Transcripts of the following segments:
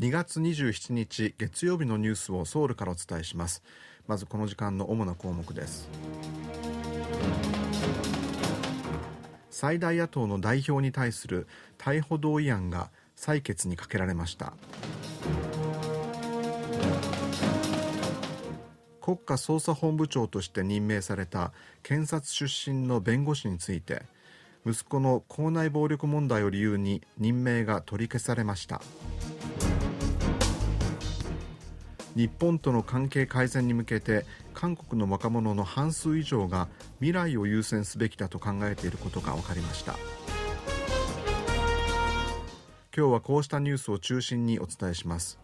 2月27日月曜日のニュースをソウルからお伝えします。まずこの時間の主な項目です。最大野党の代表に対する逮捕同意案が採決にかけられました。国家捜査本部長として任命された検察出身の弁護士について息子の校内暴力問題を理由に任命が取り消されました。日本との関係改善に向けて韓国の若者の半数以上が未来を優先すべきだと考えていることが分かりました。今日はこうしたニュースを中心にお伝えします。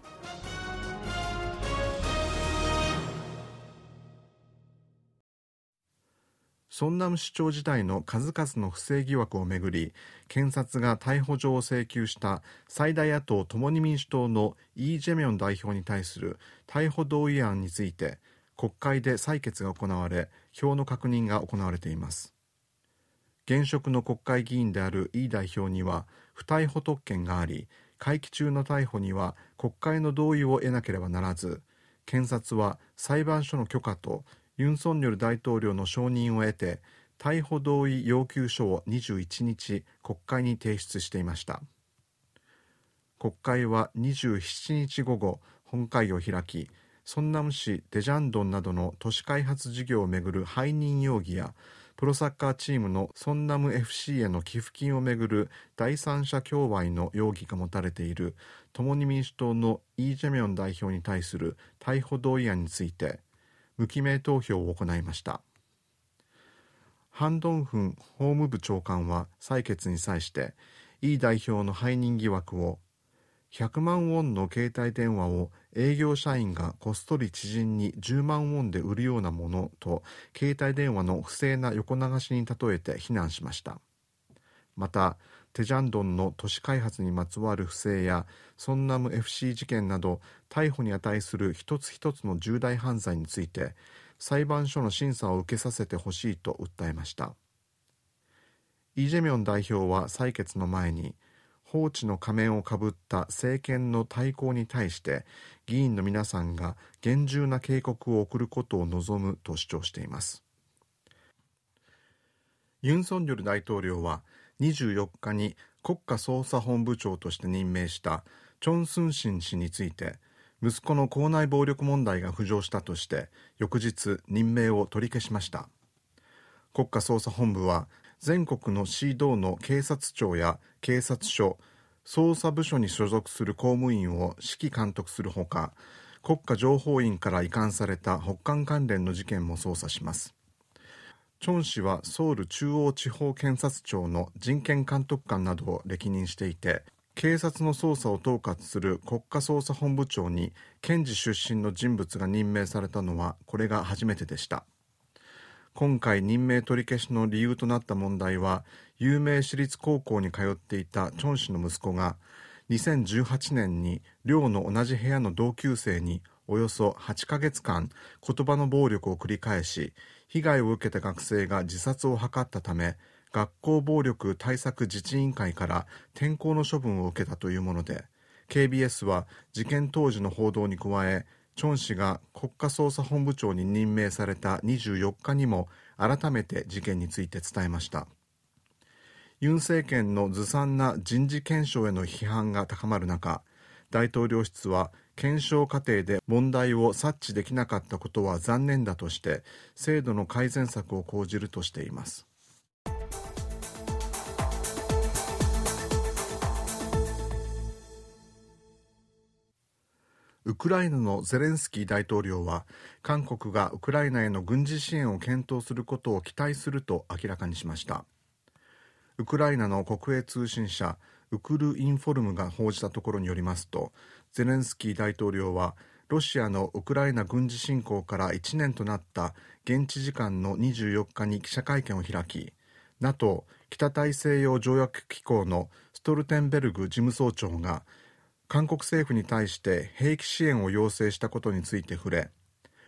ソンナム市長時代の数々の不正疑惑をめぐり検察が逮捕状を請求した最大野党共に民主党のイ・ジェミョン代表に対する逮捕同意案について国会で採決が行われ票の確認が行われています。現職の国会議員であるイ代表には不逮捕特権があり会期中の逮捕には国会の同意を得なければならず検察は裁判所の許可とユン・ソンニョル大統領の承認を得て逮捕同意要求書を21日国会に提出していました。国会は27日午後本会を開きソンナム市デジャンドンなどの都市開発事業をめぐる背任容疑やプロサッカーチームのソンナム FC への寄付金をめぐる第三者協賄の容疑が持たれている。共に民主党のイ・ジェミョン代表に対する逮捕同意案について無記名投票を行いました。ハン・ドンフン法務部長官は採決に際してイ代表の背任疑惑を100万ウォンの携帯電話を営業社員がこっそり知人に10万ウォンで売るようなものと携帯電話の不正な横流しに例えて非難しました。またテジャンドンの都市開発にまつわる不正やソンナム FC 事件など逮捕に値する一つ一つの重大犯罪について裁判所の審査を受けさせてほしいと訴えました。イ・ジェミョン代表は採決の前に放置の仮面をかぶった政権の対抗に対して議員の皆さんが厳重な警告を送ることを望むと主張しています。ユン・ソンニョル大統領は24日に国家捜査本部長として任命したチョン・スンシン氏について息子の校内暴力問題が浮上したとして翌日任命を取り消しました。国家捜査本部は全国の市道の警察庁や警察署捜査部署に所属する公務員を指揮監督するほか国家情報院から移管された北韓関連の事件も捜査します。チョン氏はソウル中央地方検察庁の人権監督官などを歴任していて警察の捜査を統括する国家捜査本部長に検事出身の人物が任命されたのはこれが初めてでした。今回任命取り消しの理由となった問題は有名私立高校に通っていたチョン氏の息子が2018年に寮の同じ部屋の同級生におよそ8ヶ月間言葉の暴力を繰り返し被害を受けた学生が自殺を図ったため学校暴力対策自治委員会から転校の処分を受けたというもので KBS は事件当時の報道に加えチョン氏が国家捜査本部長に任命された24日にも改めて事件について伝えました。ユン政権のずさんな人事検証への批判が高まる中大統領室は検証過程で問題を察知できなかったことは残念だとして制度の改善策を講じるとしています。ウクライナのゼレンスキー大統領は韓国がウクライナへの軍事支援を検討することを期待すると明らかにしました。ウクライナの国営通信社ウクルインフォルムが報じたところによりますとゼレンスキー大統領はロシアのウクライナ軍事侵攻から1年となった現地時間の24日に記者会見を開き NATO 北大西洋条約機構のストルテンベルグ事務総長が韓国政府に対して兵器支援を要請したことについて触れ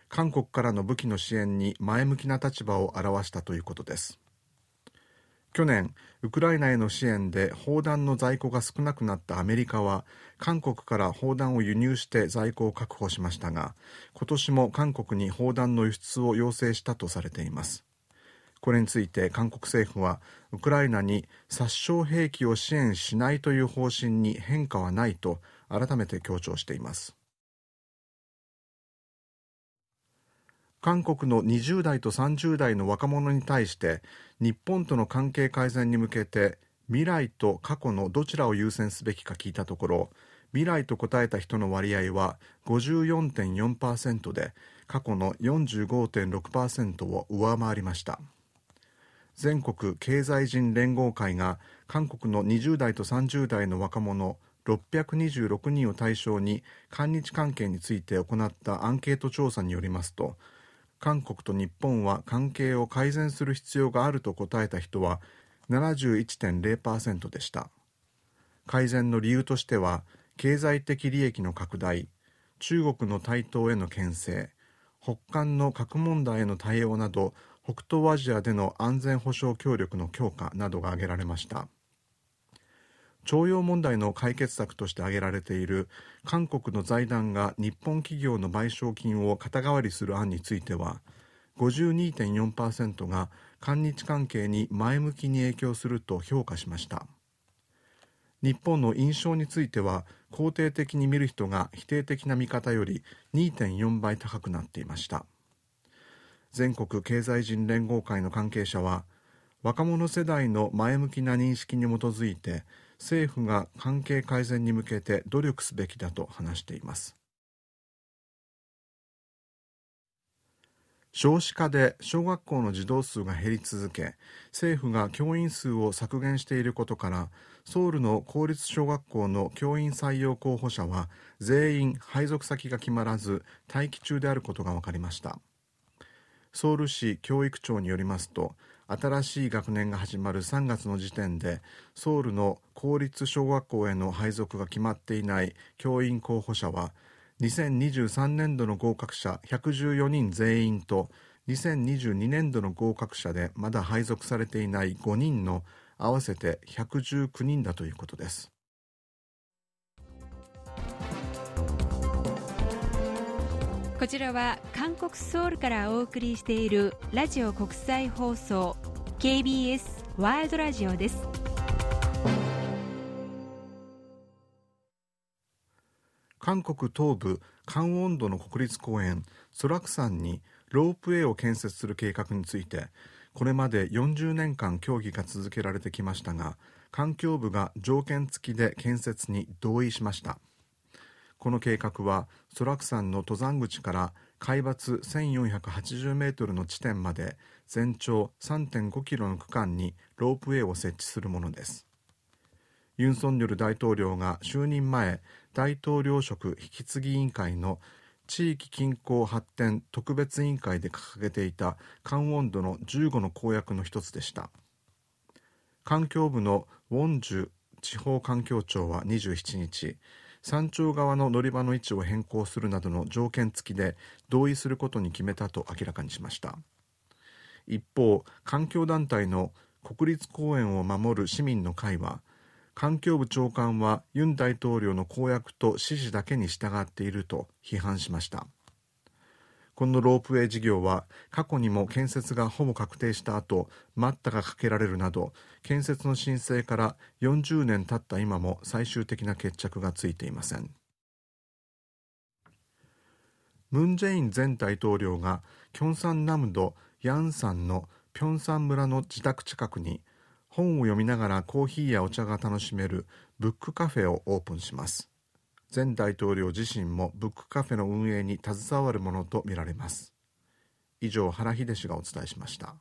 韓国からの武器の支援に前向きな立場を表したということです。去年ウクライナへの支援で砲弾の在庫が少なくなったアメリカは韓国から砲弾を輸入して在庫を確保しましたが今年も韓国に砲弾の輸出を要請したとされています。これについて韓国政府はウクライナに殺傷兵器を支援しないという方針に変化はないと改めて強調しています。韓国の20代と30代の若者に対して日本との関係改善に向けて未来と過去のどちらを優先すべきか聞いたところ未来と答えた人の割合は54.4%で過去の45.6%を上回りました。全国経済人連合会が韓国の20代と30代の若者626人を対象に韓日関係について行ったアンケート調査によりますと韓国と日本は関係を改善する必要があると答えた人は71.0%でした。改善の理由としては経済的利益の拡大中国の台頭への牽制北韓の核問題への対応など北東アジアでの安全保障協力の強化などが挙げられました。徴用問題の解決策として挙げられている韓国の財団が日本企業の賠償金を肩代わりする案については52.4%が韓日関係に前向きに影響すると評価しました。日本の印象については肯定的に見る人が否定的な見方より2.4倍高くなっていました。全国経済人連合会の関係者は若者世代の前向きな認識に基づいて政府が関係改善に向けて努力すべきだと話しています。少子化で小学校の児童数が減り続け政府が教員数を削減していることからソウルの公立小学校の教員採用候補者は全員配属先が決まらず待機中であることが分かりました。ソウル市教育庁によりますと新しい学年が始まる3月の時点でソウルの公立小学校への配属が決まっていない教員候補者は2023年度の合格者114人全員と2022年度の合格者でまだ配属されていない5人の合わせて119人だということです。こちらは韓国ソウルからお送りしているラジオ国際放送 KBS ワールドラジオです。韓国東部カンウォンドの国立公園ソラク山にロープウェイを建設する計画についてこれまで40年間協議が続けられてきましたが環境部が条件付きで建設に同意しました。この計画はソラク山の登山口から海抜1480メートルの地点まで全長3.5キロの区間にロープウェイを設置するものです。ユン・ソンニョル大統領が就任前大統領職引き継ぎ委員会の地域均衡発展特別委員会で掲げていたカンウォンドの15の公約の一つでした。環境部のウォンジュ地方環境庁は27日山頂側の乗り場の位置を変更するなどの条件付きで同意することに決めたと明らかにしました。一方環境団体の国立公園を守る市民の会は環境部長官はユン大統領の公約と指示だけに従っていると批判しました。このロープウェイ事業は過去にも建設がほぼ確定した後待ったがかけられるなど建設の申請から40年経った今も最終的な決着がついていませんムン・ジェイン前大統領がキョンサンナムドヤンサンのピョンサン村の自宅近くに本を読みながらコーヒーやお茶が楽しめるブックカフェをオープンします前大統領自身もブックカフェの運営に携わるものとみられます。以上原秀氏がお伝えしました。